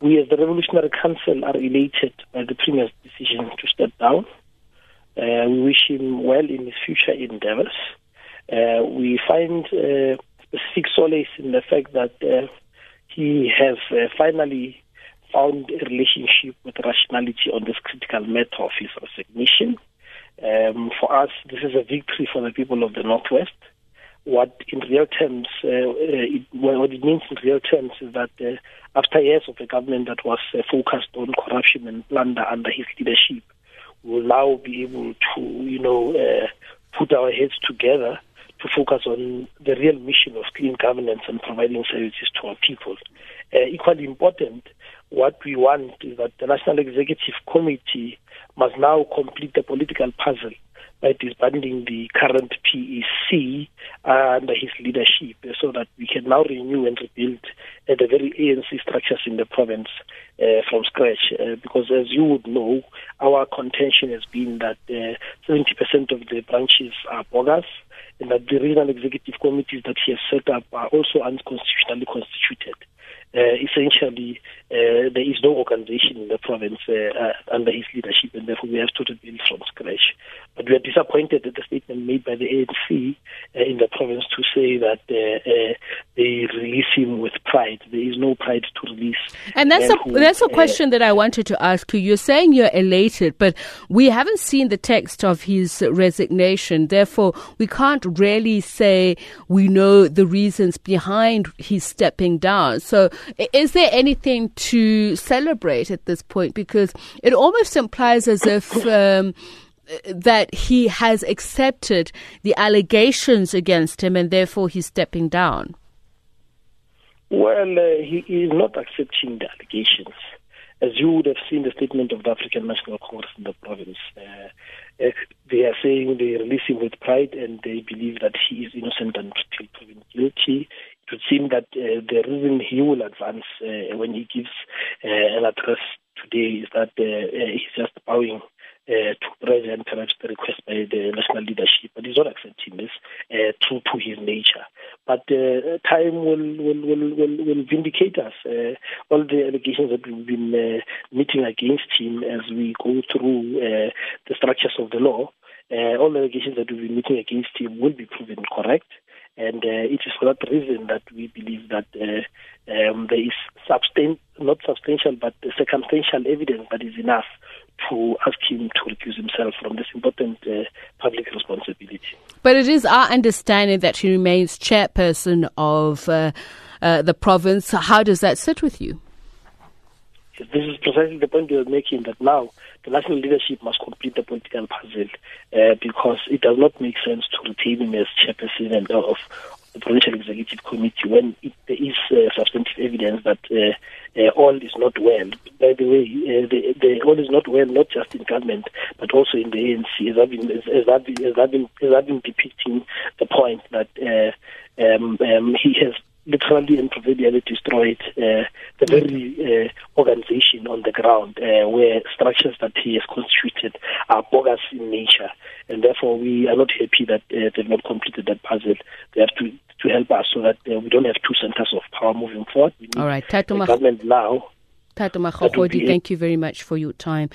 We, as the Revolutionary Council, are elated by the Premier's decision to step down. Uh, we wish him well in his future endeavors. Uh, we find uh, specific solace in the fact that uh, he has uh, finally found a relationship with rationality on this critical matter of his resignation. Um, for us, this is a victory for the people of the Northwest. What in real terms, uh, it, what it means in real terms is that after years of a government that was focused on corruption and plunder under his leadership, we will now be able to, you know, uh, put our heads together to focus on the real mission of clean governance and providing services to our people. Uh, equally important, what we want is that the National Executive Committee must now complete the political puzzle by disbanding the current PEC uh, under his leadership so that we can now renew and rebuild the very ANC structures in the province uh, from scratch. Uh, because as you would know, our contention has been that 70% uh, of the branches are bogus and that the regional executive committees that he has set up are also unconstitutionally constituted uh, essentially uh, there is no organization in the province uh, under his leadership, and therefore we have to build from scratch. But we are disappointed at the statement made by the ANC in the province to say that they release him with pride. There is no pride to release. And that's a who, that's a question that I wanted to ask you. You're saying you're elated, but we haven't seen the text of his resignation. Therefore, we can't really say we know the reasons behind his stepping down. So is there anything to celebrate at this point? Because it almost implies as if. Um, that he has accepted the allegations against him and therefore he's stepping down? Well, uh, he is not accepting the allegations. As you would have seen the statement of the African National Congress in the province, uh, uh, they are saying they release him with pride and they believe that he is innocent until proven guilty it would seem that uh, the reason he will advance uh, when he gives uh, an address today is that he's just bowing uh, to pressure and perhaps the request by the national leadership, but he's not accepting this uh, true to his nature. But uh, time will, will, will, will, will vindicate us. Uh, all the allegations that we've been uh, meeting against him as we go through uh, the structures of the law, uh, all the allegations that we've been meeting against him will be proven correct. And uh, it is for that reason that we believe that uh, um, there is substan- not substantial but circumstantial evidence that is enough to ask him to recuse himself from this important uh, public. But it is our understanding that he remains chairperson of uh, uh, the province. How does that sit with you? This is precisely the point are making that now the national leadership must complete the political puzzle uh, because it does not make sense to retain him as chairperson of the provincial executive committee when it, there is uh, substantive evidence that uh, all is not well. By the way, uh, the, the, all is not well not just in government but also in the ANC, as I've been, been, been, been depicting the point that uh, um, um, he has literally and proverbially destroyed uh, the very uh, organization on the ground uh, where structures that he has constituted are bogus in nature. And therefore, we are not happy that uh, they've not completed that puzzle. They have to, so that uh, we don't have two centers of power moving forward. All right. Tato government now. Tato thank you very much for your time.